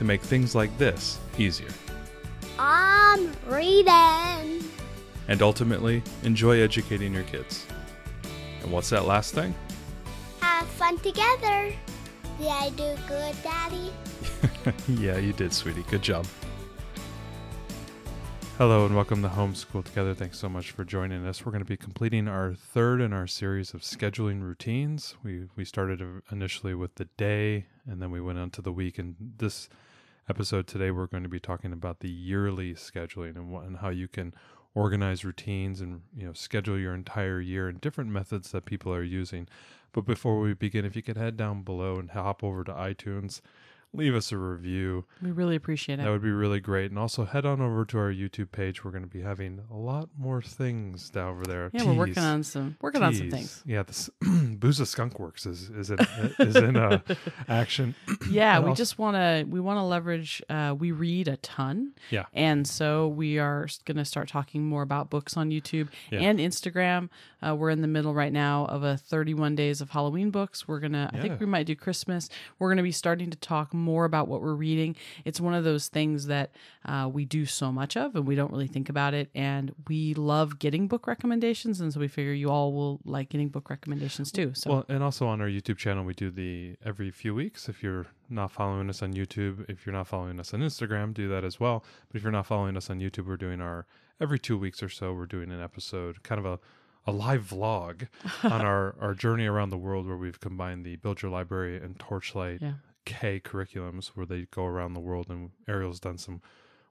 to make things like this easier. I'm reading. And ultimately, enjoy educating your kids. And what's that last thing? Have fun together. Did I do good, Daddy? yeah, you did, sweetie. Good job. Hello and welcome to Homeschool Together. Thanks so much for joining us. We're going to be completing our third in our series of scheduling routines. We we started initially with the day and then we went on to the week and this episode today we're going to be talking about the yearly scheduling and what, and how you can organize routines and you know schedule your entire year and different methods that people are using. But before we begin, if you could head down below and hop over to iTunes, leave us a review. We really appreciate it. That would be really great. And also head on over to our YouTube page. We're going to be having a lot more things down over there. yeah, we're working on some working on some things. Yeah, this Booza Skunk Works is is in, is in uh, action. Yeah, And we also- just want to we want to leverage. Uh, we read a ton, Yeah. and so we are going to start talking more about books on YouTube Yeah. and Instagram. Uh, we're in the middle right now of a 31 days of Halloween books. We're gonna, I think we might do Christmas. We're gonna be starting to talk more about what we're reading. It's one of those things that uh, we do so much of, and we don't really think about it. And we love getting book recommendations, and so we figure you all will like getting book recommendations too. So Well, and also on our YouTube channel, we do the every few weeks. If you're not following us on YouTube, if you're not following us on Instagram, do that as well. But if you're not following us on YouTube, we're doing our every two weeks or so, we're doing an episode, kind of a, a live vlog on our, our journey around the world where we've combined the Build Your Library and Torchlight Yeah. K curriculums where they go around the world. And Ariel's done some,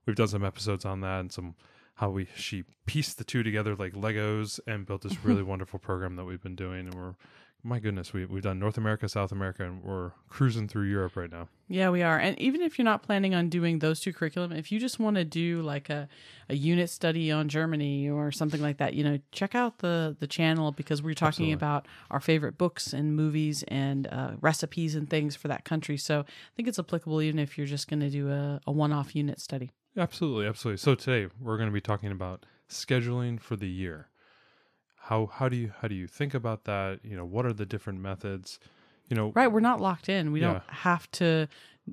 we've done some episodes on that and some how we she pieced the two together like Legos and built this really wonderful program that we've been doing. And we're my goodness, we we've done North America, South America, and we're cruising through Europe right now. Yeah, we are. And even if you're not planning on doing those two curriculum, if you just want to do like a, a unit study on Germany or something like that, you know, check out the the channel because we're talking Absolutely. about our favorite books and movies and uh, recipes and things for that country. So I think it's applicable even if you're just going to do a, a one off unit study. Absolutely, absolutely. So today we're going to be talking about scheduling for the year. How how do you how do you think about that? You know, what are the different methods? You know, Right, we're not locked in. We Yeah. don't have to,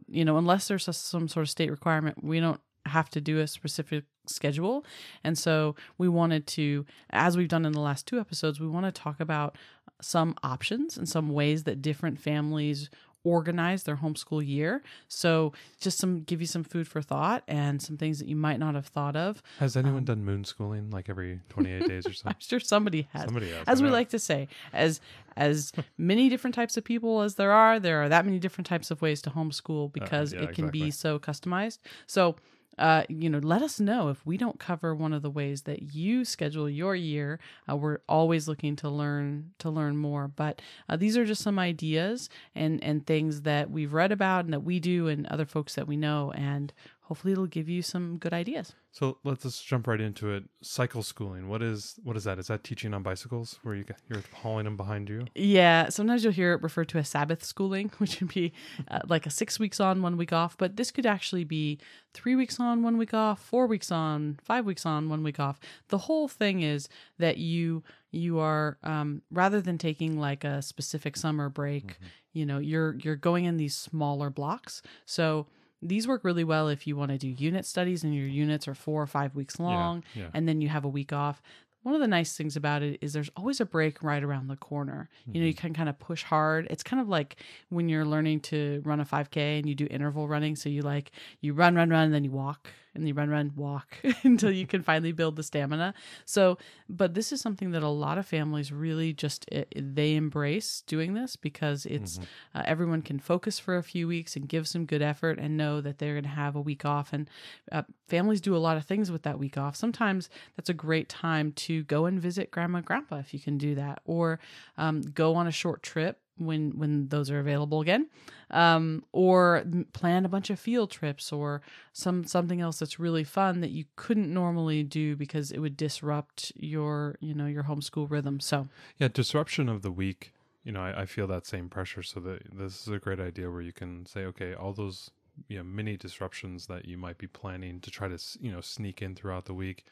you know, unless there's a, some sort of state requirement, we don't have to do a specific schedule. And so we wanted to, as we've done in the last two episodes, we want to talk about some options and some ways that different families organize their homeschool year. So just some give you some food for thought and some things that you might not have thought of. has anyone um, done moon schooling like every twenty eight days or so? I'm sure somebody has. Somebody has. as we like to say as as many different types of people as there are there are that many different types of ways to homeschool because yeah, it can exactly. be so customized so uh, you know, let us know if we don't cover one of the ways that you schedule your year. Uh, we're always looking to learn to learn more, but uh, these are just some ideas and and things that we've read about and that we do and other folks that we know, and hopefully it'll give you some good ideas. So let's just jump right into it. Cycle schooling. What is what is that? Is that teaching on bicycles where you you're hauling them behind you? Yeah, sometimes you'll hear it referred to as Sabbath schooling, which would be uh, like a six weeks on, one week off. But this could actually be three weeks on, one week off, four weeks on, five weeks on, one week off. The whole thing is that you you are um, rather than taking like a specific summer break, you know, you're you're going in these smaller blocks. So these work really well if you want to do unit studies and your units are four or five weeks long yeah. and then you have a week off. One of the nice things about it is there's always a break right around the corner. You know, you mm-hmm. can kind of push hard. It's kind of like when you're learning to run a 5K and you do interval running. So you like, you run, run, run, and then you walk and you run, run, walk until you can finally build the stamina. So, but this is something that a lot of families really just it, they embrace doing this because it's uh, everyone can focus for a few weeks and give some good effort and know that they're going to have a week off. And uh, families do a lot of things with that week off. Sometimes that's a great time to go and visit grandma, and grandpa if you can do that, or um, go on a short trip when when those are available again um, or plan a bunch of field trips or some something else that's really fun that you couldn't normally do because it would disrupt your you know your homeschool rhythm so Yeah, disruption of the week. You know, I, I feel that same pressure. So that this is a great idea where you can say, okay, all those you know mini disruptions that you might be planning to try to you know sneak in throughout the week.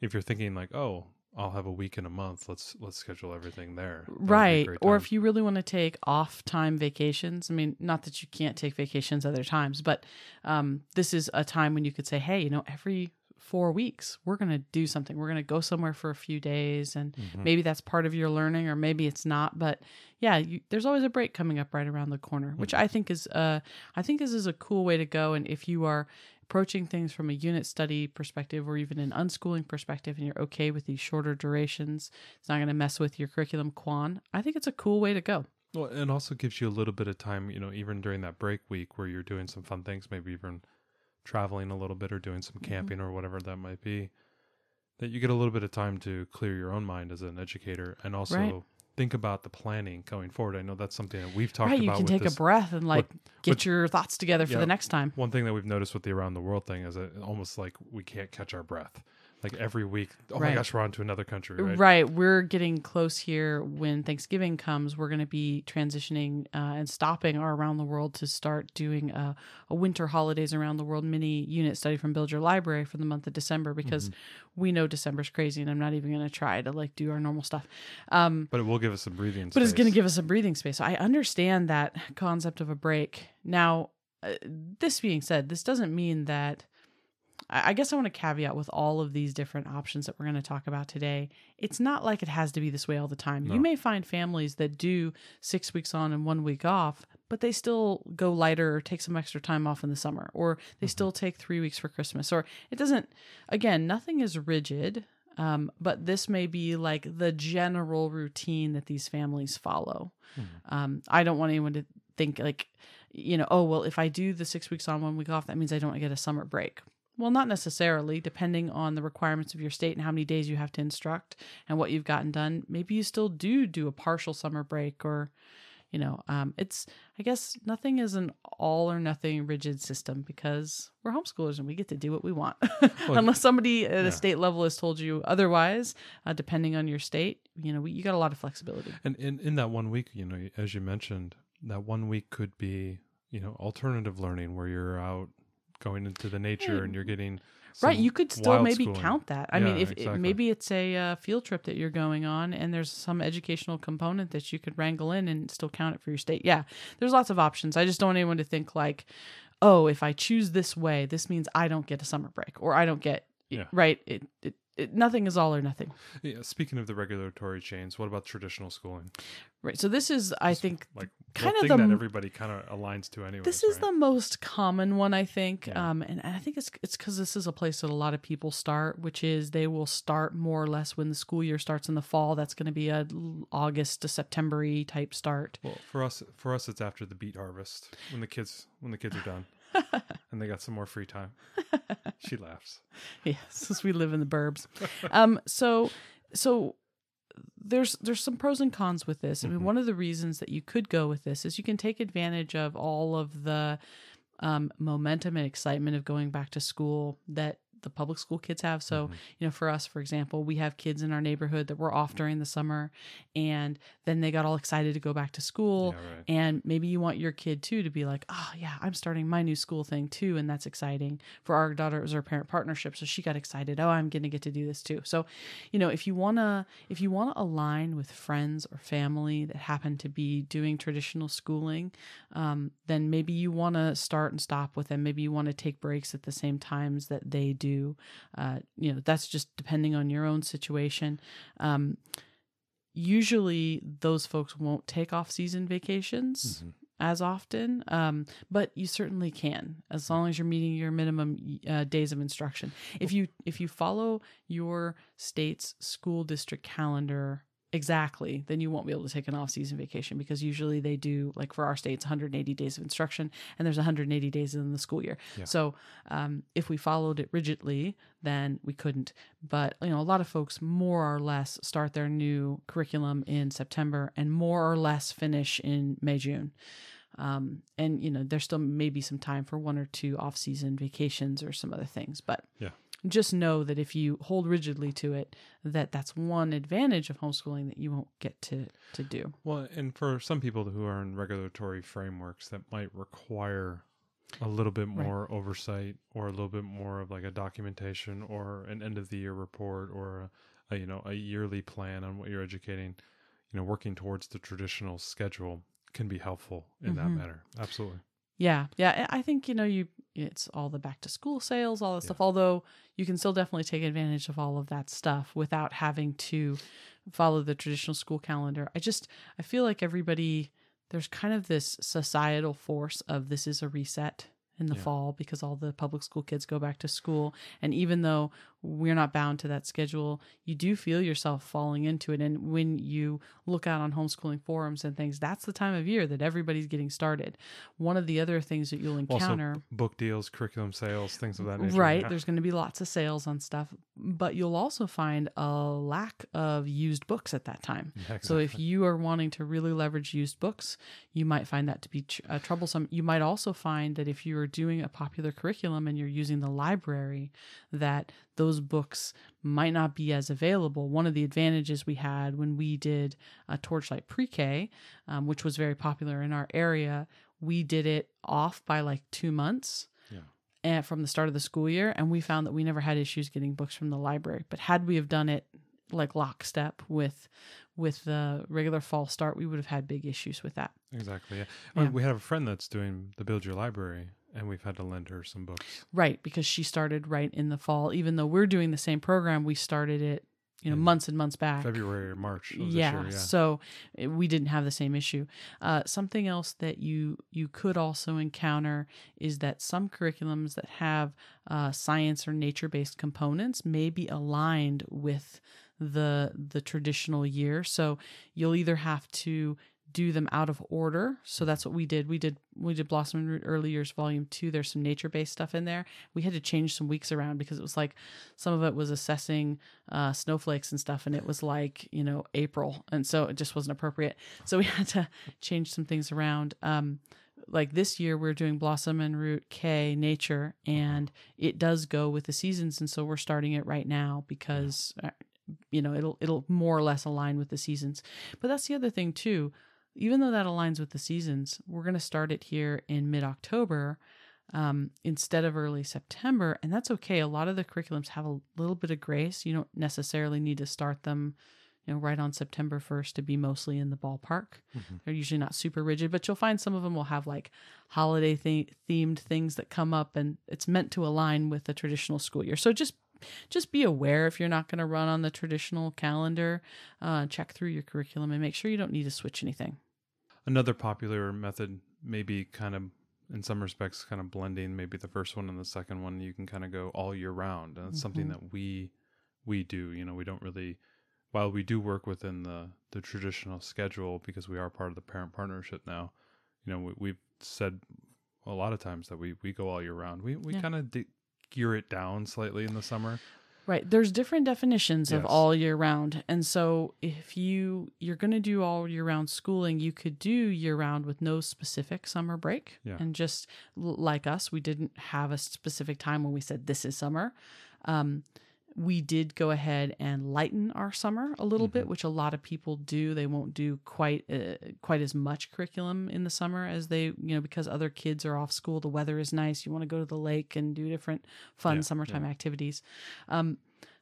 If you're thinking like, oh, I'll have a week in a month. Let's let's schedule everything there. That would be a right or if you really want to take off time vacations i mean not that you can't take vacations other times but um, this is a time when you could say hey you know every four weeks we're going to do something we're going to go somewhere for a few days and Mhm. maybe that's part of your learning or maybe it's not but yeah you, there's always a break coming up right around the corner which i think is uh i think this is a cool way to go and if you are approaching things from a unit study perspective or even an unschooling perspective and you're okay with these shorter durations it's not going to mess with your curriculum quan i think it's a cool way to go Well, it also gives you a little bit of time, you know, even during that break week where you're doing some fun things, maybe even traveling a little bit or doing some Mhm. camping or whatever that might be, that you get a little bit of time to clear your own mind as an educator and also Right. Think about the planning going forward. I know that's something that we've talked right you can take this. a breath and like get but- your thoughts together for Yeah. the next time One thing that we've noticed with the around the world thing is that almost like we can't catch our breath. Like every week, oh my gosh, we're on to another country, right? Right. We're getting close here. When Thanksgiving comes, we're going to be transitioning uh, and stopping our around the world to start doing a, a winter holidays around the world mini unit study from Build Your Library for the month of December because Mm-hmm. we know December's crazy and I'm not even going to try to like do our normal stuff. Um, But it will give us some breathing space. but it's going to give us a breathing space. So I understand that concept of a break. Now, uh, this being said, this doesn't mean that. I guess I want to caveat with all of these different options that we're going to talk about today. It's not like it has to be this way all the time. No. You may find families that do six weeks on and one week off, but they still go lighter or take some extra time off in the summer, or they still take three weeks for Christmas, or it doesn't, again, nothing is rigid. Um, but this may be like the general routine that these families follow. Um, I don't want anyone to think like, you know, oh, well, if I do the six weeks on, one week off, that means I don't get a summer break. Well, not necessarily, depending on the requirements of your state and how many days you have to instruct and what you've gotten done. Maybe you still do do a partial summer break or, you know, um, it's, I guess nothing is an all or nothing rigid system because we're homeschoolers and we get to do what we want. Unless somebody at yeah. a state level has told you otherwise, uh, depending on your state, you know, we, you got a lot of flexibility. And in, in that one week, you know, as you mentioned, that one week could be, you know, alternative learning where you're out going into the nature and you're getting right you could still maybe schooling. count that. I mean Yeah, if it- maybe it's a uh, field trip that you're going on and there's some educational component that you could wrangle in and still count it for your state. Yeah there's lots of options. I just don't want anyone to think like oh if i choose this way this means i don't get a summer break or i don't get Yeah. right? It, it, it nothing is all or nothing Yeah, speaking of the regulatory chains, what about traditional schooling? right so this is i think Like kind of thing the that everybody kind of aligns to anyway. This is the most common one, I think, Yeah. um, and, and I think it's it's because this is a place that a lot of people start, which is they will start more or less when the school year starts in the fall. That's going to be a August to September type start. well for us. For us, it's after the beet harvest when the kids when the kids are done and they got some more free time. She laughs. yes, since we live in the burbs. Um, so so there's there's some pros and cons with this. I mean, Mhm. one of the reasons that you could go with this is you can take advantage of all of the um, momentum and excitement of going back to school that the public school kids have. So, Mhm. you know, for us, for example, we have kids in our neighborhood that were off during the summer and then they got all excited to go back to school. yeah, right. And maybe you want your kid too to be like, oh, yeah, I'm starting my new school thing too. And that's exciting. For our daughter, it was her parent partnership. So she got excited. Oh, I'm going to get to do this too. So, you know, if you want to, if you want to align with friends or family that happen to be doing traditional schooling, um, then maybe you want to start and stop with them. Maybe you want to take breaks at the same times that they do. Uh, you know, that's just depending on your own situation. Um, usually, those folks won't take off season vacations Mhm. as often, um, but you certainly can as long as you're meeting your minimum uh, days of instruction. If you if you follow your state's school district calendar exactly, then you won't be able to take an off season vacation because usually they do, like for our state, it's 180 days of instruction and there's 180 days in the school year. Yeah. So um, if we followed it rigidly, then we couldn't. But, you know, a lot of folks more or less start their new curriculum in September and more or less finish in May, June. Um, and, you know, there's still maybe some time for one or two off season vacations or some other things. But Yeah. Just know that if you hold rigidly to it, that that's one advantage of homeschooling that you won't get to to do. Well, and for some people who are in regulatory frameworks that might require a little bit Right. more oversight or a little bit more of like a documentation or an end of the year report or a, a you know a yearly plan on what you're educating, you know, working towards the traditional schedule can be helpful in that Mhm. matter. Absolutely. Yeah, yeah. I think you know you. It's all the back to school sales, all that Yeah. stuff. Although you can still definitely take advantage of all of that stuff without having to follow the traditional school calendar. I just I feel like everybody there's kind of this societal force of this is a reset in the Yeah. fall because all the public school kids go back to school and even though we're not bound to that schedule you do feel yourself falling into it and when you look out on homeschooling forums and things that's the time of year that everybody's getting started one of the other things that you'll encounter Also, book deals, curriculum sales, things of that nature. Right. Yeah. There's going to be lots of sales on stuff, but you'll also find a lack of used books at that time. Yeah, So if you are wanting to really leverage used books, you might find that to be tr- uh, troublesome. You might also find that if you are doing a popular curriculum and you're using the library, that those books might not be as available. One of the advantages we had when we did a Torchlight Pre-K, um, which was very popular in our area, we did it off by like two months Yeah. and from the start of the school year and we found that we never had issues getting books from the library but had we have done it like lockstep with with the regular fall start we would have had big issues with that Exactly. Yeah. Yeah. We have a friend that's doing the Build Your Library, and we've had to lend her some books. right because she started right in the fall even though we're doing the same program we started it you know In months and months back February or March. Of yeah, This year, yeah. so uh, we didn't have the same issue uh, something else that you you could also encounter is that some curriculums that have uh, science or nature based components may be aligned with the the traditional year so you'll either have to do them out of order. So that's what we did. We did we did blossom and root early years volume two. There's some nature based stuff in there. We had to change some weeks around because it was like some of it was assessing uh, snowflakes and stuff and it was like you know april and so it just wasn't appropriate. So we had to change some things around. Um, like this year we're doing blossom and root k nature and it does go with the seasons and so we're starting it right now because uh, you know it'll it'll more or less align with the seasons. But that's the other thing too even though that aligns with the seasons we're going to start it here in mid-october um, instead of early september and that's okay. A lot of the curriculums have a little bit of grace. You don't necessarily need to start them you know right on september 1st to be mostly in the ballpark. Mhm. they're usually not super rigid but you'll find some of them will have like holiday th- themed things that come up and it's meant to align with the traditional school year. So just just be aware if you're not going to run on the traditional calendar uh, check through your curriculum and make sure you don't need to switch anything Another popular method, maybe kind of in some respects, kind of blending maybe the first one and the second one. You can kind of go all year round, and it's something Mhm. that we we do. You know, we don't really, while we do work within the the traditional schedule because we are part of the parent partnership now. You know, we, we've said a lot of times that we we go all year round. We we Yeah. kind of de- gear it down slightly in the summer. Right. There's different definitions of all year round. And so if you you're going to do all year round schooling, you could do year round with no specific summer break. Yeah. And just like us, we didn't have a specific time when we said this is summer. Um we did go ahead and lighten our summer a little bit, which a lot of people do. They won't do quite uh, quite as much curriculum in the summer as they, you know, because other kids are off school. The weather is nice. You want to go to the lake and do different fun Yeah, summertime activities. Um,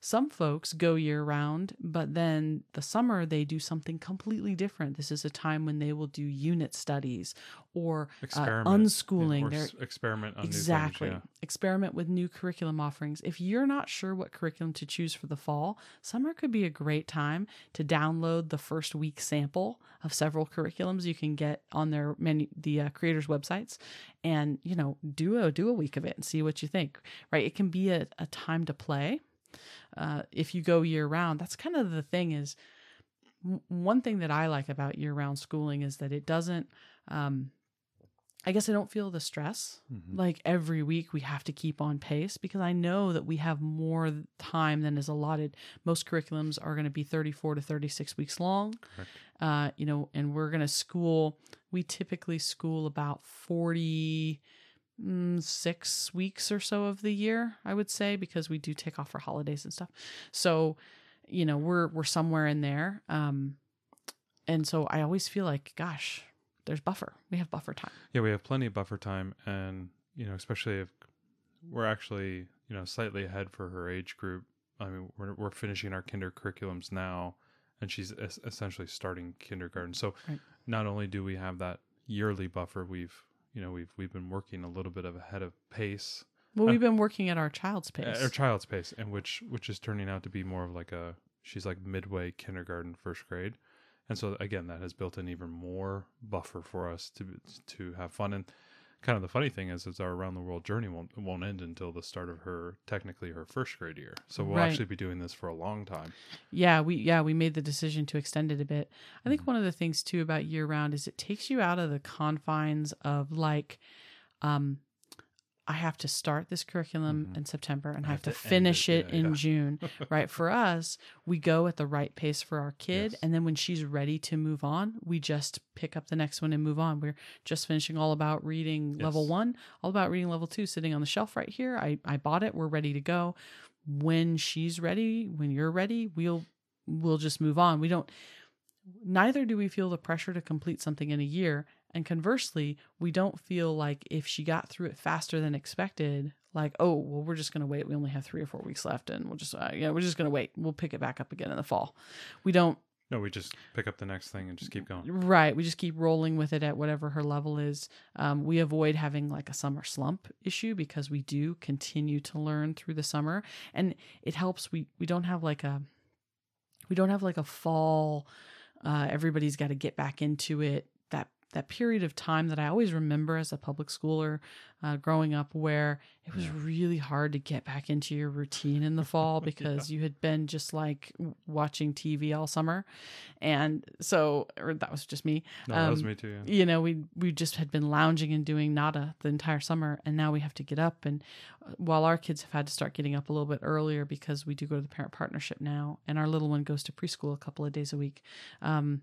some folks go year round, but then the summer they do something completely different. This is a time when they will do unit studies or uh, Experiment, unschooling. or They're experiment on exactly things. experiment with new curriculum offerings if you're not sure what curriculum to choose for the fall summer could be a great time to download the first week sample of several curriculums you can get on their menu the uh, creators websites and you know do a do a week of it and see what you think right it can be a, a time to play uh, if you go year round that's kind of the thing is one thing that I like about year round schooling is that it doesn't, um, I guess I don't feel the stress. Mhm. Like every week we have to keep on pace because I know that we have more time than is allotted. Most curriculums are going to be 34 to 36 weeks long. Uh, you know, and we're going to school, we typically school about 40 mm, six weeks or so of the year, I would say, because we do take off for holidays and stuff. So, you know, we're we're somewhere in there. Um, and so I always feel like, gosh, there's buffer. We have buffer time. Yeah, we have plenty of buffer time, and you know, especially if we're actually you know slightly ahead for her age group. I mean, we're we're finishing our kinder curriculums now, and she's es- essentially starting kindergarten. So, Right. not only do we have that yearly buffer, we've you know we've we've been working a little bit of ahead of pace, Well, we've been working at our child's pace. or child's pace, and which which is turning out to be more of like a she's like midway kindergarten, first grade, and so again that has built in even more buffer for us to to have fun. And kind of the funny thing is, is our around the world journey won't won't end until the start of her technically her first grade year. So we'll Right. actually be doing this for a long time. Yeah, we yeah we made the decision to extend it a bit. I think Mhm. one of the things too about year round is it takes you out of the confines of like, um, I have to start this curriculum Mhm. in September and I have, have to to finish it, it, yeah, in yeah. June. right for us, we go at the right pace for our kid, Yes. and then when she's ready to move on, we just pick up the next one and move on. We're just finishing all about reading level one, all about reading level two, sitting on the shelf right here. I I bought it. We're ready to go when she's ready, when you're ready, we'll we'll just move on. We don't neither do we feel the pressure to complete something in a year. And conversely, we don't feel like if she got through it faster than expected, like, oh, well, we're just going to wait. We only have three or four weeks left and we'll just, uh, yeah, we're just going to wait. We'll pick it back up again in the fall. We don't, No, we just pick up the next thing and just keep going. Right. We just keep rolling with it at whatever her level is. Um, we avoid having like a summer slump issue because we do continue to learn through the summer, and it helps. We we don't have like a we don't have like a fall. Uh, everybody's got to get back into it. That period of time that I always remember as a public schooler uh, growing up, where it was Yeah. really hard to get back into your routine in the fall because you had been just like watching TV all summer, and so or that was just me. No, that was Um, me too. Yeah. You know, we we just had been lounging and doing nada the entire summer, and now we have to get up. And uh, while our kids have had to start getting up a little bit earlier because we do go to the parent partnership now, and our little one goes to preschool a couple of days a week. Um,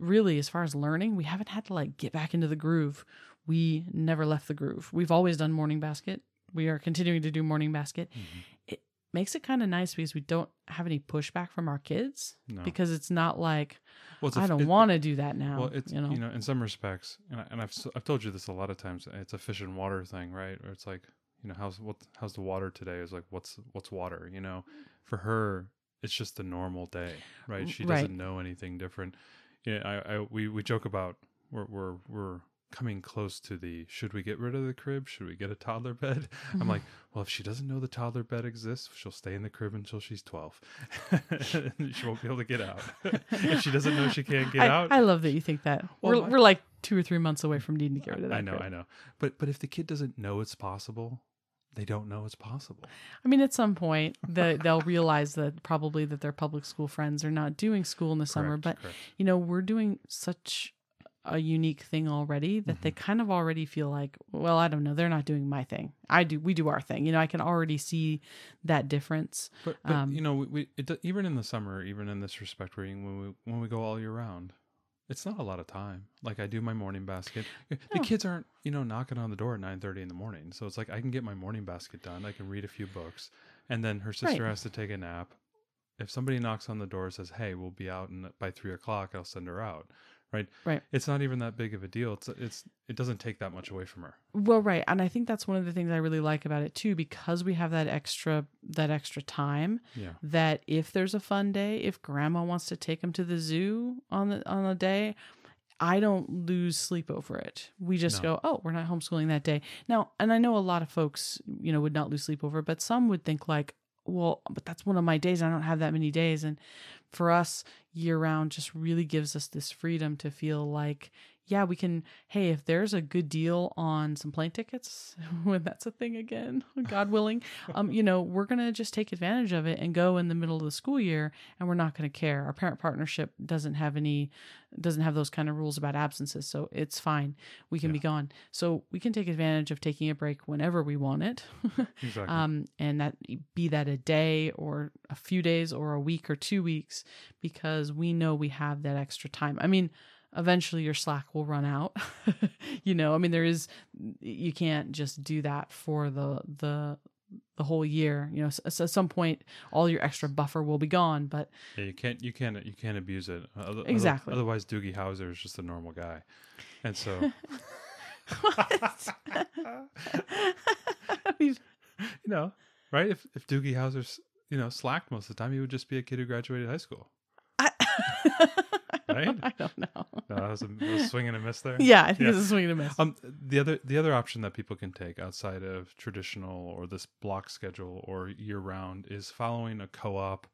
really, as far as learning, we haven't had to like get back into the groove. We never left the groove. We've always done morning basket. We are continuing to do morning basket. Mhm. It makes it kind of nice because we don't have any pushback from our kids No. because it's not like Well, I don't want to do that now. Well, it's you know, in some respects, and, I, and I've told you this a lot of times. It's a fish and water thing, right? Or it's like you know how's what how's the water today? Is like what's what's water? You know, for her, it's just a normal day, right? She doesn't know anything different. Yeah, I, I we we joke about we're we're we're coming close to the should we get rid of the crib? Should we get a toddler bed? I'm like, mm-hmm. well, if she doesn't know the toddler bed exists, she'll stay in the crib until she's 12. she won't be able to get out. if she doesn't know she can't get I, out, I love that you think that. Well, we're my- we're like two or three months away from needing to get rid of that. I know, crib. I know. But but if the kid doesn't know it's possible, they don't know it's possible. I mean, at some point, the, they'll realize that probably that their public school friends are not doing school in the summer. But correct. you know, we're doing such a unique thing already that Mm-hmm. they kind of already feel like, well, I don't know, they're not doing my thing. I do, we do our thing. You know, I can already see that difference. But, but Um, you know, we, we it, even in the summer, even in this respect, when we when we go all year round, it's not a lot of time. Like I do my morning basket. Eh, the No. kids aren't you know knocking on the door at nine thirty in the morning, so it's like I can get my morning basket done. I can read a few books, and then her sister Right. has to take a nap. If somebody knocks on the door and says, "Hey, we'll be out in, by three o'clock," I'll send her out. Right. Right. It's not even that big of a deal. It's it's it doesn't take that much away from her. Well, right, and I think that's one of the things I really like about it too, because we have that extra that extra time. Yeah. That if there's a fun day, if Grandma wants to take him to the zoo on the on a day, I don't lose sleep over it. We just No. go, oh, we're not homeschooling that day now. And I know a lot of folks, you know, would not lose sleep over, it, but some would think like, well, but that's one of my days. I don't have that many days, and for us, year round just really gives us this freedom to feel like yeah, we can. Hey, if there's a good deal on some plane tickets, when that's a thing again, God willing, um, you know, we're gonna just take advantage of it and go in the middle of the school year, and we're not gonna care. Our parent partnership doesn't have any, doesn't have those kind of rules about absences, so it's fine. We can be gone, so we can take advantage of taking a break whenever we want it, Exactly. um, and that be that a day or a few days or a week or two weeks, because we know we have that extra time. I mean eventually your slack will run out you know i mean there is you can't just do that for the the the whole year you know so, so at some point all your extra buffer will be gone but yeah, you can't you can't you can't abuse it. Other- Exactly. Otherwise, Doogie Howser is just a normal guy, and so you you know, right? If if Doogie Howser's you know slacked most of the time, he would just be a kid who graduated high school. Right? i don't know No, that was a, that was a swing and a miss there. yeah i think Yeah. it's a swing and a miss Um, the other the other option that people can take outside of traditional or this block schedule or year round is following a co-op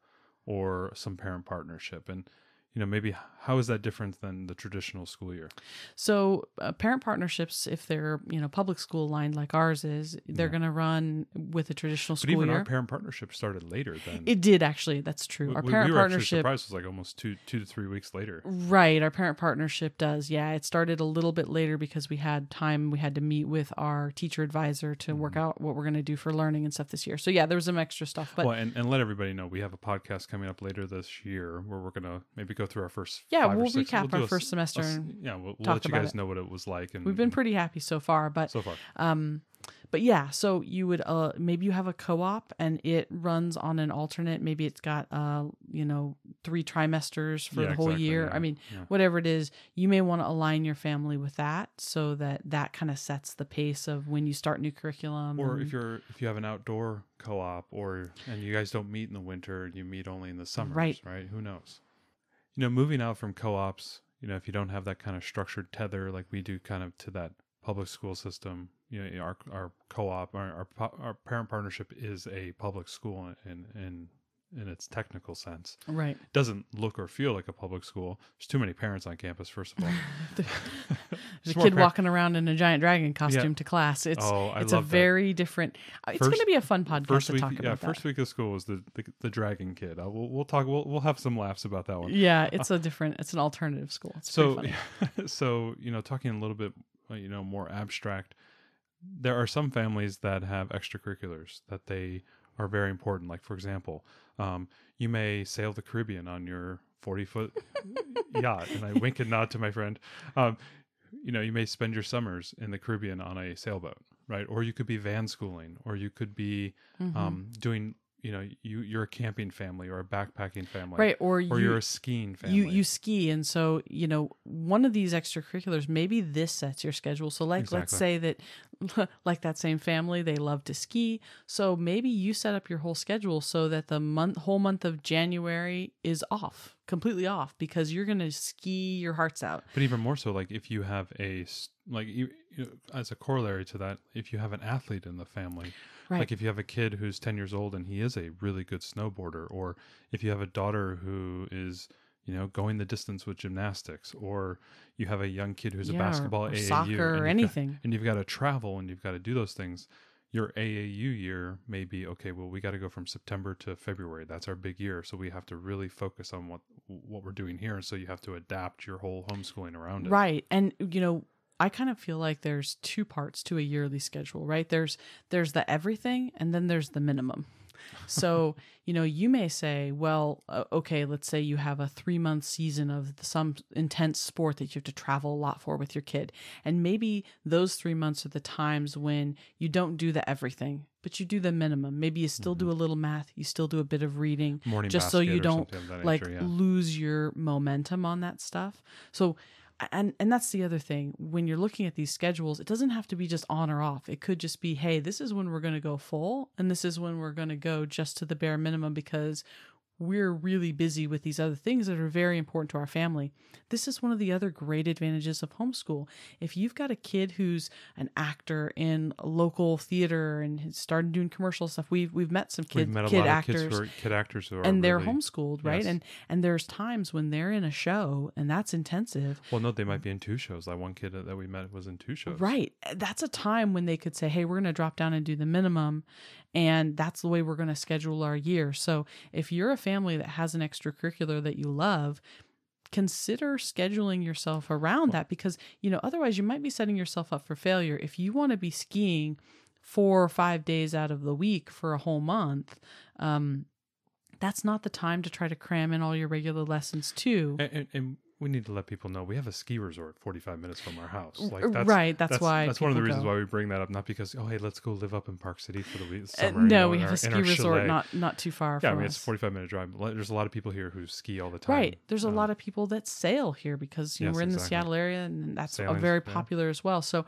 or some parent partnership, and you know maybe how is that different than the traditional school year? So, uh, parent partnerships, if they're you know public school aligned like ours is, they're Yeah. going to run with a traditional school. But school even year. our parent partnership started later than it did actually. That's true. we, Our parent we were partnership, surprised it was like almost two two to three weeks later. right? Our parent partnership does. Yeah, it started a little bit later because we had time. We had to meet with our teacher advisor to Mm-hmm. work out what we're going to do for learning and stuff this year. So yeah, there was some extra stuff, but well, and, and let everybody know we have a podcast coming up later this year where we're gonna maybe go through our first Yeah, five we'll recap do our a first semester a s- and yeah, we'll, we'll let you guys it. know what it was like, and we've been pretty happy so far. But so far. Um, but yeah, so you would uh maybe you have a co-op and it runs on an alternate. Maybe it's got uh you know three trimesters for Yeah, the whole exactly, year. yeah, I mean, yeah. whatever it is, you may want to align your family with that so that that kind of sets the pace of when you start new curriculum. or and- if you're if you have an outdoor co-op or and you guys don't meet in the winter you meet only in the summers Right. right who knows you know moving out from co-ops you know if you don't have that kind of structured tether like we do kind of to that public school system you know our our co-op our our, our parent partnership is a public school in in in its technical sense right. it doesn't look or feel like a public school there's too many parents on campus first of all There's a kid par- walking around in a giant dragon costume to class. It's Oh, I it's a that. very different. uh, It's going to be a fun podcast first to week talk about. yeah first that. week of school was the the, the dragon kid uh, we'll, we'll talk we'll, we'll have some laughs about that one Yeah, it's a different. It's an alternative school. It's so so you know talking a little bit uh, you know more abstract there are some families that have extracurriculars that they are very important. Like for example um, you may sail the caribbean on your 40 foot yacht and i wink and nod to my friend. Um, you know you may spend your summers in the caribbean on a sailboat right? Or you could be van schooling or you could be Mhm. um, doing you know you you're a camping family or a backpacking family right or, or you you're a skiing family. you you ski and so you know one of these extracurriculars maybe this sets your schedule. So like let's say that like that same family they love to ski. So maybe you set up your whole schedule so that the month whole month of january is off completely off because you're gonna ski your hearts out. But even more so, like if you have a like you, you know, as a corollary to that, if you have an athlete in the family, right like if you have a kid who's ten years old and he is a really good snowboarder, or if you have a daughter who is you know going the distance with gymnastics, or you have a young kid who's Yeah, a basketball or AAU, soccer or you've got- anything and you've got to travel and you've got to do those things. Your AAU year may be okay. Well, we got to go from September to February. That's our big year, so we have to really focus on what what we're doing here. And so you have to adapt your whole homeschooling around it. Right. And you know, I kind of feel like there's two parts to a yearly schedule, right? There's there's the everything and then there's the minimum. So, you know, you may say, well, uh, okay, let's say you have a 3-month season of some intense sport that you have to travel a lot for with your kid. And maybe those 3 months are the times when you don't do the everything, but you do the minimum. Maybe you still do a little math, you still do a bit of reading, Morning just so you don't like nature, yeah. lose your momentum on that stuff. So and and that's the other thing. When you're looking at these schedules it doesn't have to be just on or off. It could just be hey this is when we're going to go full and this is when we're going to go just to the bare minimum because we're really busy with these other things that are very important to our family. This is one of the other great advantages of homeschool. If you've got a kid who's an actor in local theater and has started doing commercial stuff, we've we've met some kid We've met a kid lot actors of kids who are kid actors who are and they're really- homeschooled, right? Yes. And and there's times when they're in a show and that's intensive. Well, no, they might be in two shows. Like one kid that we met was in two shows. Right. That's a time when they could say, hey, we're going to drop down and do the minimum. And that's the way we're going to schedule our year. So if you're a family that has an extracurricular that you love, consider scheduling yourself around that because, you know, otherwise you might be setting yourself up for failure. If you want to be skiing four or five days out of the week for a whole month, um, that's not the time to try to cram in all your regular lessons too. And, and, and we need to let people know we have a ski resort 45 minutes from our house. Like that's, right, that's why that's one of the reasons go. why we bring that up. Not because oh hey let's go live up in Park City for the week. Uh, Summer, you no, know, we have our- a ski resort chalet. not not too far Yeah, I mean us. it's a 45 minute drive. There's a lot of people here who ski all the time. Right. There's a Um, lot of people that sail here because you know we're in the. Seattle area and that's a Sailing's- very yeah. popular as well. So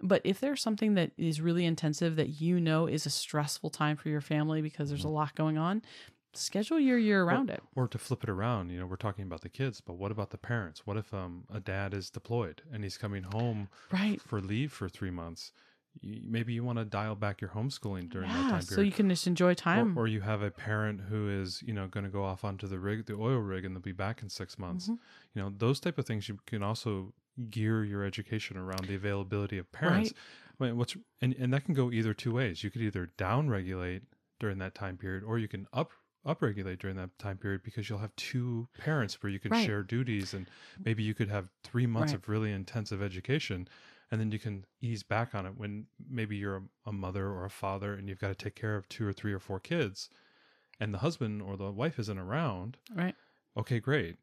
but if there's something that is really intensive that you know is a stressful time for your family because there's a lot going on, schedule your year around it. Or to flip it around, you know, we're talking about the kids, but what about the parents? What if um, a dad is deployed and he's coming home Right. for leave for three months? Maybe you want to dial back your homeschooling during that Yeah, time so you can just enjoy time. Or, or you have a parent who is, you know, going to go off onto the rig, the oil rig, and they'll be back in six months. Mhm. You know, those type of things you can also gear your education around the availability of parents. I mean, what's and, and that can go either two ways. You could either down regulate during that time period, or you can up upregulate during that time period because you'll have two parents where you can Right. share duties and maybe you could have three months Right. of really intensive education and then you can ease back on it when maybe you're a, a mother or a father and you've got to take care of two or three or four kids and the husband or the wife isn't around right. okay great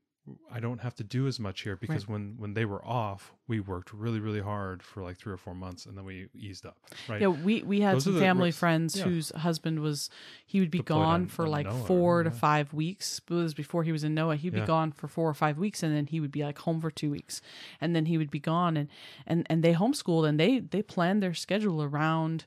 i don't have to do as much here because when when they were off we worked really really hard for like three or four months and then we eased up right Yeah, we we had Those some family risks. friends Yeah. whose husband was he would be Deployed gone on- for on like NOAA, four to yeah. five weeks. It was before he was in NOAA. He'd Yeah. be gone for four or five weeks, and then he would be like home for two weeks, and then he would be gone. and and and they homeschooled and they they planned their schedule around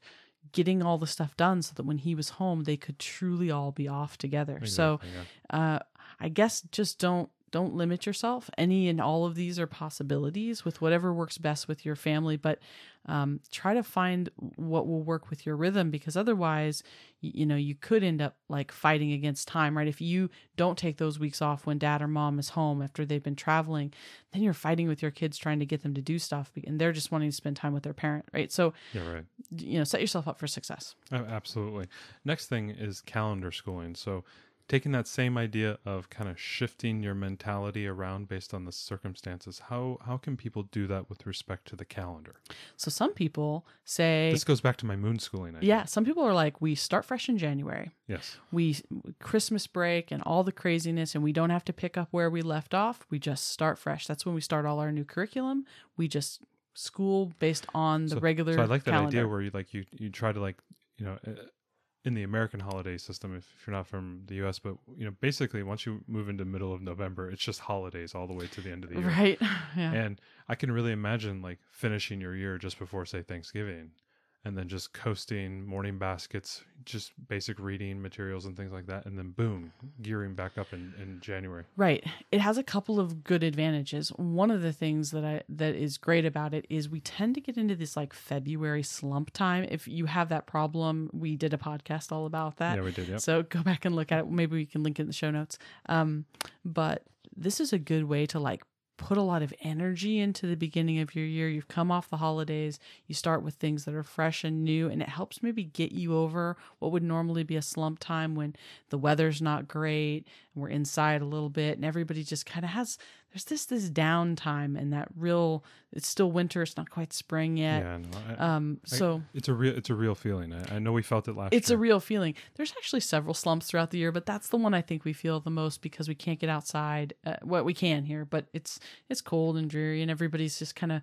getting all the stuff done so that when he was home they could truly all be off together. So Exactly, yeah. uh, I guess just don't don't limit yourself. Any and all of these are possibilities with whatever works best with your family, but um, try to find what will work with your rhythm because otherwise, you, you know, you could end up like fighting against time, right? If you don't take those weeks off when dad or mom is home after they've been traveling, then you're fighting with your kids trying to get them to do stuff and they're just wanting to spend time with their parent, right? So, yeah right you know, set yourself up for success. Absolutely. Next thing is calendar schooling. So, taking that same idea of kind of shifting your mentality around based on the circumstances, how how can people do that with respect to the calendar? So some people say, This goes back to my moon schooling idea. yeah, some people are like, we start fresh in January. Yes. we Christmas break and all the craziness and we don't have to pick up where we left off. We just start fresh. That's when we start all our new curriculum. We just school based on the so, regular So I like that calendar. idea where you like you you try to like you know. Uh, In the American holiday system, if, if you're not from the U.S., but you know, basically, once you move into middle of November, it's just holidays all the way to the end of the year. right? yeah. And I can really imagine like finishing your year just before, say, Thanksgiving, and then just coasting, morning baskets, just basic reading materials and things like that, and then boom, gearing back up in, in January. Right. It has a couple of good advantages. One of the things that I that is great about it is we tend to get into this like February slump time. If you have that problem, we did a podcast all about that. Yeah, we did. Yep. So go back and look at it. Maybe we can link it in the show notes. Um, but this is a good way to like put a lot of energy into the beginning of your year. You've come off the holidays. You start with things that are fresh and new, and it helps maybe get you over what would normally be a slump time when the weather's not great we're inside a little bit, and everybody just kind of has. There's this this downtime and that real. It's still winter. It's not quite spring yet. yeah, no, I, Um. I- So. it's a real it's a real feeling. I, I know we felt it last It's year. a real feeling. There's actually several slumps throughout the year, but that's the one I think we feel the most because we can't get outside. Uh, well, we can here, but it's it's cold and dreary, and everybody's just kind of,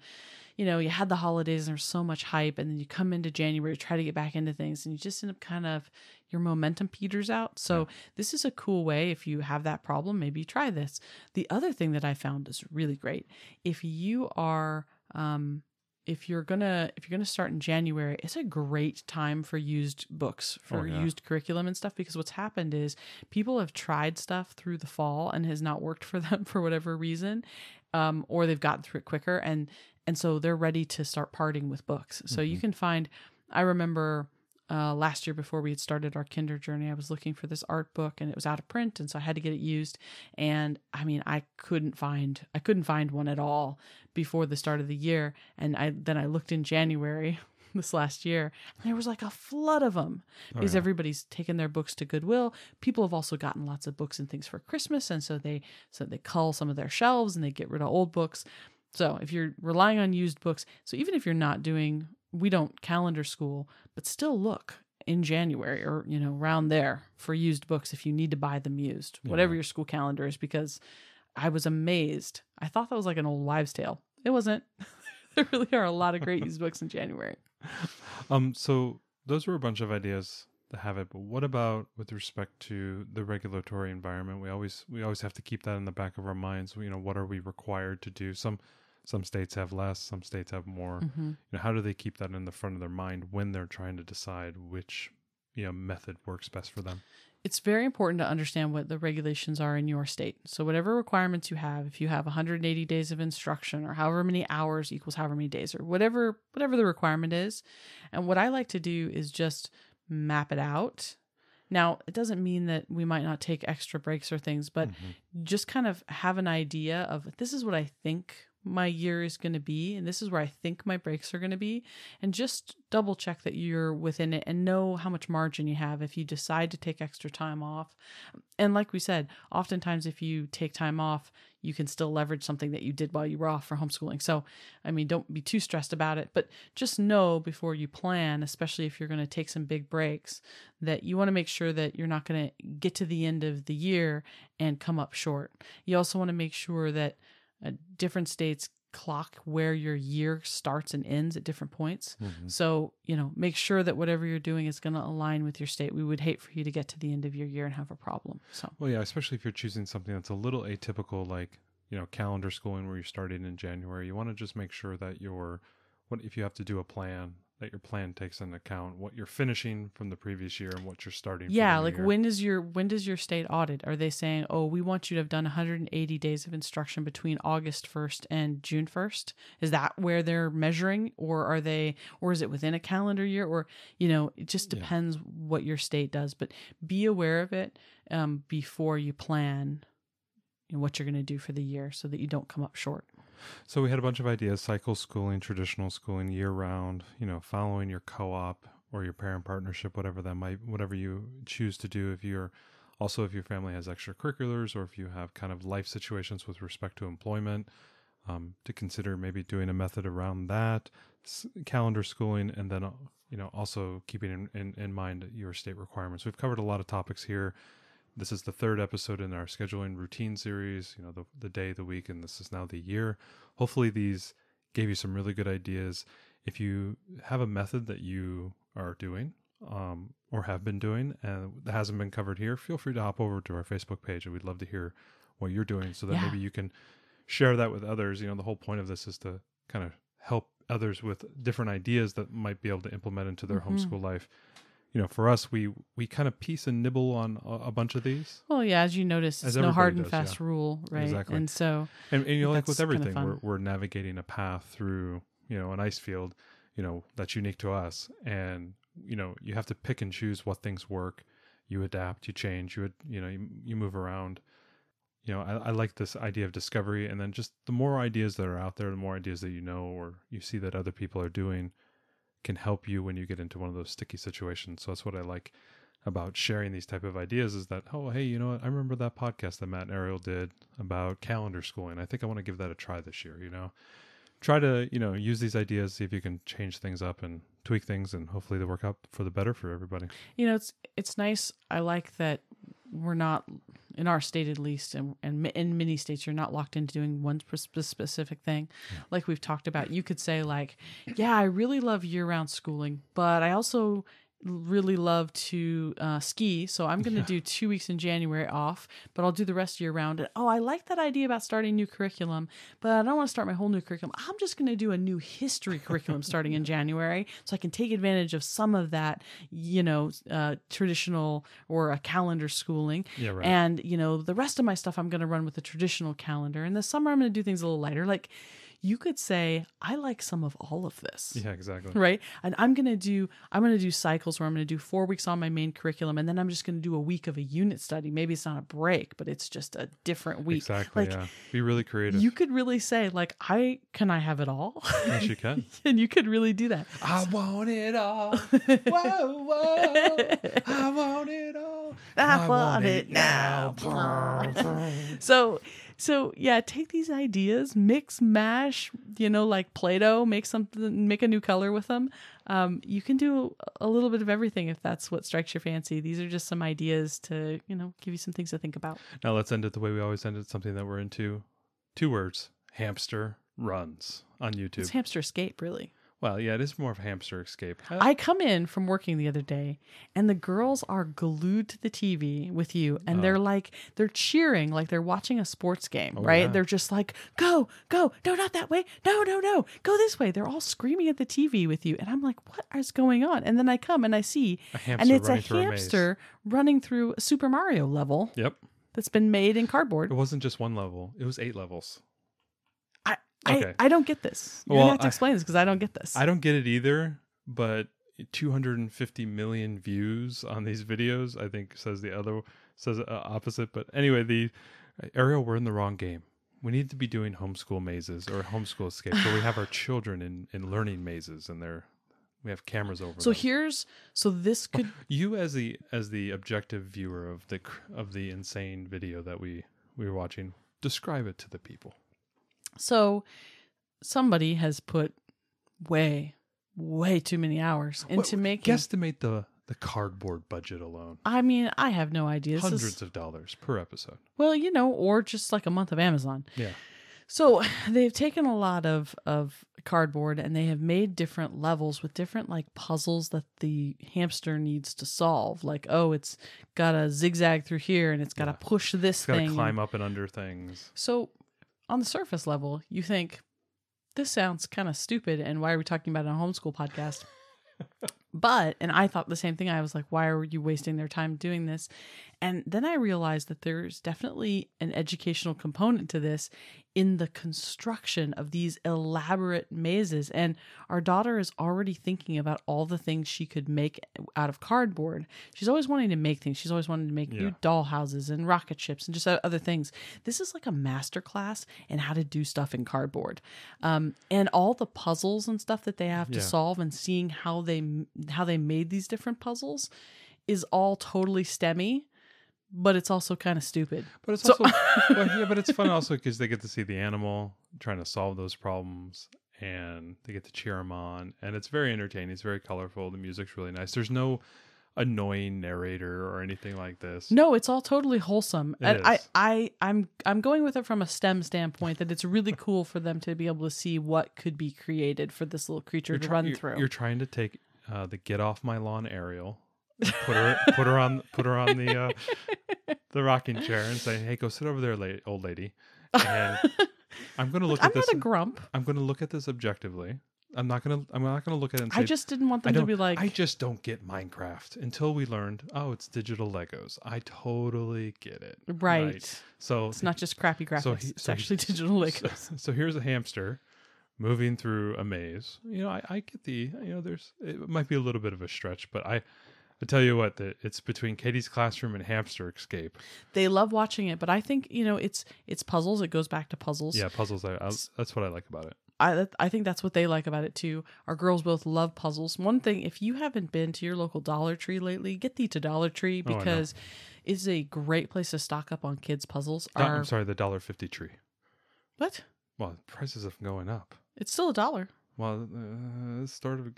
you know, you had the holidays and there's so much hype, and then you come into January, try to get back into things, and you just end up kind of your momentum peters out. So this is a cool way if you have that problem, maybe try this. The other thing that I found is really great if you are um, if you're gonna if you're gonna start in January, it's a great time for used books for Oh, yeah. used curriculum and stuff because what's happened is people have tried stuff through the fall and has not worked for them for whatever reason, um, or they've gotten through it quicker and and so they're ready to start parting with books. So you can find. I remember uh, last year before we had started our kinder journey i was looking for this art book and it was out of print and so i had to get it used. And i mean i couldn't find i couldn't find one at all before the start of the year. And i then i looked in january this last year and there was like a flood of them because yeah. everybody's taken their books to goodwill. People have also gotten lots of books and things for christmas and so they so they cull some of their shelves and they get rid of old books. So if you're relying on used books so even if you're not doing we don't calendar school, but still look in January or you know around there for used books if you need to buy them used, whatever your school calendar is. Because I was amazed. I thought that was like an old wives' tale. It wasn't. there really are a lot of great used books in January. Um, so those were a bunch of ideas to have it, but what about with respect to the regulatory environment? We always we always have to keep that in the back of our minds. You know, what are we required to do? Some some states have less, some states have more. Mm-hmm. You know, how do they keep that in the front of their mind when they're trying to decide which you know method works best for them? it's very important to understand what the regulations are in your state. So whatever requirements you have, if you have 180 days of instruction or however many hours equals however many days or whatever whatever the requirement is. And what I like to do is just map it out. Now, it doesn't mean that we might not take extra breaks or things, but just kind of have an idea of this is what I think my year is going to be and this is where I think my breaks are going to be and just double check that you're within it and know how much margin you have if you decide to take extra time off. And like we said, oftentimes if you take time off, you can still leverage something that you did while you were off for homeschooling. So, I mean, don't be too stressed about it, but just know before you plan, especially if you're going to take some big breaks, that you want to make sure that you're not going to get to the end of the year and come up short. You also want to make sure that uh, different states clock where your year starts and ends at different points. So, you know, make sure that whatever you're doing is going to align with your state. We would hate for you to get to the end of your year and have a problem. So, Well, yeah, especially if you're choosing something that's a little atypical, like you know calendar schooling where you're starting in January. You want to just make sure that your what if you have to do a plan that your plan takes into account what you're finishing from the previous year and what you're starting. yeah, like year. when does your when does your state audit? Are they saying, "Oh, we want you to have done 180 days of instruction between August 1st and June 1st"? Is that where they're measuring or are they or is it within a calendar year or, you know, it just Yeah. depends what your state does, but be aware of it um, before you plan what you're going to do for the year so that you don't come up short. So we had a bunch of ideas: cycle schooling, traditional schooling, year round. You know, following your co-op or your parent partnership, whatever that might, whatever you choose to do. If you're also if your family has extracurriculars or if you have kind of life situations with respect to employment, um, to consider maybe doing a method around that, s- calendar schooling, and then uh, you know also keeping in, in, in mind your state requirements. We've covered a lot of topics here. This is the third episode in our scheduling routine series. You know, the the day, the week, and this is now the year. Hopefully, these gave you some really good ideas. If you have a method that you are doing um, or have been doing and that hasn't been covered here, feel free to hop over to our Facebook page, and we'd love to hear what you're doing, so that Yeah. maybe you can share that with others. You know, the whole point of this is to kind of help others with different ideas that might be able to implement into their Mhm. homeschool life. You know, for us, we we kind of piece and nibble on a, a bunch of these, Well, yeah, as you notice, As it's no hard and does, fast rule, right? Exactly. And so, and, and you know, like with everything, we're we're navigating a path through you know an ice field, you know that's unique to us, and you know you have to pick and choose what things work. You adapt, you change, you you know you, you move around. You know, I, I like this idea of discovery, and then just the more ideas that are out there, the more ideas that you know or you see that other people are doing, can help you when you get into one of those sticky situations. So that's what I like about sharing these type of ideas is that oh hey you know what I remember that podcast that Matt and Ariel did about calendar schooling. I think I want to give that a try this year. You know, try to you know use these ideas, see if you can change things up and tweak things, and hopefully they work out for the better for everybody. you know, it's it's nice. I like that we're not in our state at least, and and in many states, you're not locked into doing one specific thing. Like we've talked about, you could say like, yeah, I really love year round schooling, but I also really love to uh, ski, so I'm going to do two weeks in January off, but I'll do the rest year round. And oh, I like that idea about starting new curriculum, but I don't want to start my whole new curriculum. I'm just going to do a new history curriculum starting in January, so I can take advantage of some of that, you know, uh, traditional or a calendar schooling. Yeah, right. And you know, the rest of my stuff I'm going to run with a traditional calendar. In the summer, I'm going to do things a little lighter, like. You could say, I like some of all of this Yeah, exactly. right and i'm gonna do i'm gonna do cycles where i'm gonna do four weeks on my main curriculum and then i'm just gonna do a week of a unit study maybe it's not a break but it's just a different week Exactly. like yeah. Be really creative. you could really say like i can i have it all yes, you can. and you could really do that I want it all. Whoa, whoa. I want it all. I want it now. so so yeah take these ideas mix mash you know like play-doh make something make a new color with them um, you can do a little bit of everything if that's what strikes your fancy these are just some ideas to you know give you some things to think about Now let's end it the way we always end it. Something that we're into. Two words: hamster runs on YouTube. it's hamster escape really well, yeah, it is more of a hamster escape. Uh, I come in from working the other day and the girls are glued to the TV with you and they're like they're cheering like they're watching a sports game, right? yeah. They're just like, "Go, go. No, not that way. No, no, no. Go this way." They're all screaming at the TV with you and I'm like, "What is going on?" And then I come and I see and it's a running through a hamster running through a Super Mario level Yep. that's been made in cardboard. It wasn't just one level. It was eight levels. I Okay. I, I don't get this. You're Well, gonna have to I- explain this because I don't get this. I don't get it either, but 250 million views on these videos, I think says the other says uh, opposite. But anyway, the Ariel, we're in the wrong game. We need to be doing homeschool mazes or homeschool escapes where we have our children in, in learning mazes and they're we have cameras over so them. here's so this could you as the as the objective viewer of the of the insane video that we we were watching, describe it to the people. So somebody has put way, way too many hours into making. guesstimate the the cardboard budget alone. I mean, I have no idea. This is- Hundreds of dollars per episode. well, you know, or just like a month of Amazon. Yeah. So they've taken a lot of of cardboard and they have made different levels with different like puzzles that the hamster needs to solve. Like, oh, it's got to zigzag through here and it's got to Yeah. push this It's got to thing. climb up and under things. So, on the surface level, you think this sounds kind of stupid, and why are we talking about it on a homeschool podcast? but, and I thought the same thing. I was like, why are you wasting their time doing this? And then I realized that there's definitely an educational component to this in the construction of these elaborate mazes. And our daughter is already thinking about all the things she could make out of cardboard. She's always wanting to make things. She's always wanting to make Yeah. new doll houses and rocket ships and just other things. This is like a master class in how to do stuff in cardboard. Um, and all the puzzles and stuff that they have to Yeah. solve and seeing how they how they made these different puzzles is all totally STEMmy, but it's also kind of stupid. But it's So- also well, yeah, but it's fun also because they get to see the animal trying to solve those problems, and they get to cheer him on, and it's very entertaining. It's very colorful. The music's really nice. There's no annoying narrator or anything like this. No, it's all totally wholesome. It and i i i'm I'm going with it from a STEM standpoint that it's really cool for them to be able to see what could be created for this little creature You're, to try- run you're- through. you're trying to take uh, the get off my lawn Ariel, put her put her on put her on the uh, the rocking chair, and say, "Hey, go sit over there, la- old lady." And I'm going to look I'm at this. not a grump. I'm going to look at this objectively. I'm not going to. I'm not to look at it and say. I just didn't want them to be like, I just don't get Minecraft until we learned. Oh, it's digital Legos. I totally get it. right. So It's not just crappy graphics. So he- it's so he- actually digital so, Legos. so here's a hamster moving through a maze. You know, I, I get the. You know, there's. It might be a little bit of a stretch, but I. I tell you what, that it's between Katie's classroom and Hamster Escape. they love watching it, but I think you know it's it's puzzles. It goes back to puzzles. Yeah, puzzles. I, I, that's what I like about it. I I think that's what they like about it too. Our girls both love puzzles. One thing, if you haven't been to your local Dollar Tree lately, get thee to Dollar Tree Oh, because it's a great place to stock up on kids' puzzles. Our- I'm sorry, the dollar fifty tree. what? Well, prices have going up. It's still a dollar. Well, uh, it's sort of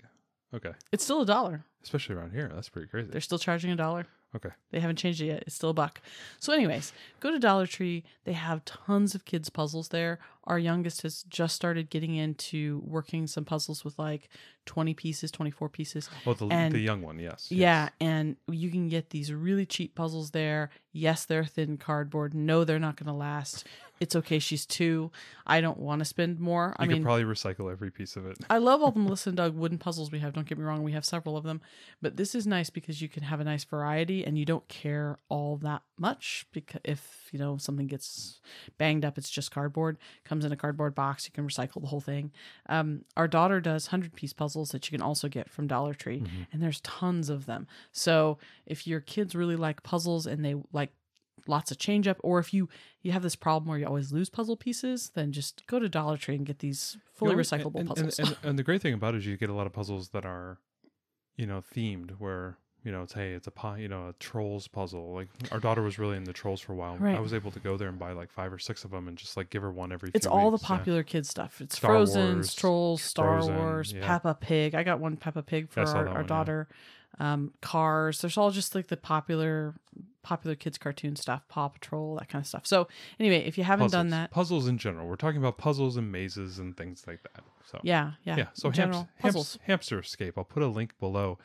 okay, It's still a dollar. especially around here. That's pretty crazy. They're still charging a dollar. Okay. They haven't changed it yet. It's still a buck. So, anyways, go to Dollar Tree. They have tons of kids' puzzles there. our youngest has just started getting into working some puzzles with like 20 pieces, 24 pieces. Oh, the, And- the young one, yes. Yeah, yes. and you can get these really cheap puzzles there. Yes, they're thin cardboard. No, they're not going to last. It's okay. She's two. I don't want to spend more. You I could mean, probably recycle every piece of it. I love all the Melissa and Doug wooden puzzles we have. Don't get me wrong, we have several of them. But this is nice because you can have a nice variety and you don't care all that much because if, you know, something gets banged up, it's just cardboard. Comes in a cardboard box, you can recycle the whole thing. Um, our daughter does 100 piece puzzles that you can also get from Dollar Tree Mm-hmm. and there's tons of them. So if your kids really like puzzles and they like lots of change up or if you you have this problem where you always lose puzzle pieces then just go to dollar tree and get these fully You know, recyclable and, puzzles And, and, and the great thing about it is you get a lot of puzzles that are, you know, themed where, you know, it's hey, it's a you know, a trolls puzzle. Like our daughter was really into trolls for a while. Right. I was able to go there and buy like five or six of them and just like give her one every It's all the weeks, yeah. popular kids stuff. It's Star Frozen, Wars, Trolls, Star Frozen, Wars, yeah. Peppa Pig. I got one Peppa Pig for saw our, our one, yeah. Um, Cars. There's all just like the popular, popular kids cartoon stuff. Paw Patrol, that kind of stuff. So anyway, if you haven't puzzles, done that, Puzzles in general. We're talking about puzzles and mazes and things like that. So yeah, yeah, yeah. So general hams- puzzles. hamster escape. I'll put a link below,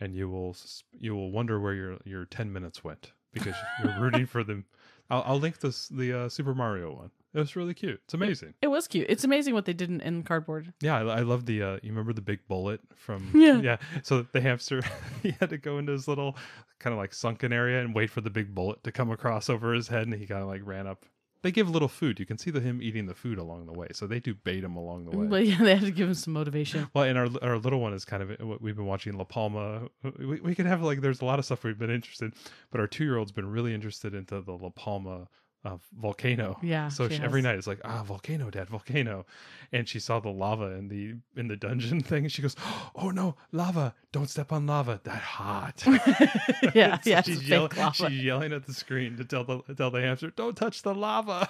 and you will you will wonder where your your ten minutes went because you're rooting for them. I'll, I'll link this the uh, Super Mario one. It was really cute. It's amazing. It was cute. It's amazing what they did in, in cardboard. Yeah, I, I love the. Uh, you remember the big bullet from? Yeah. Yeah. So the hamster, he had to go into his little kind of like sunken area and wait for the big bullet to come across over his head, and he kind of like ran up. They give little food. You can see the him eating the food along the way, so they do bait him along the way. But yeah, they had to give him some motivation. Well, and our our little one is kind of what we've been watching La Palma. We, we could have like there's a lot of stuff we've been interested, but our two year old's been really interested into the La Palma uh, volcano. Yeah, So she she, every night it's like ah volcano, dad, volcano, and she saw the lava in the in the dungeon thing. She goes, oh no, lava! Don't step on lava. That hot. yeah, So yeah. she's, yell- she's yelling at the screen to tell the tell the hamster, don't touch the lava.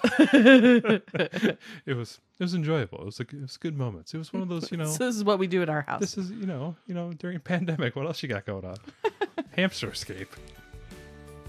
it was it was enjoyable. It was a, it was good moments. It was one of those you know So this is what we do at our house. this is you know you know during pandemic what else you got going on hamster escape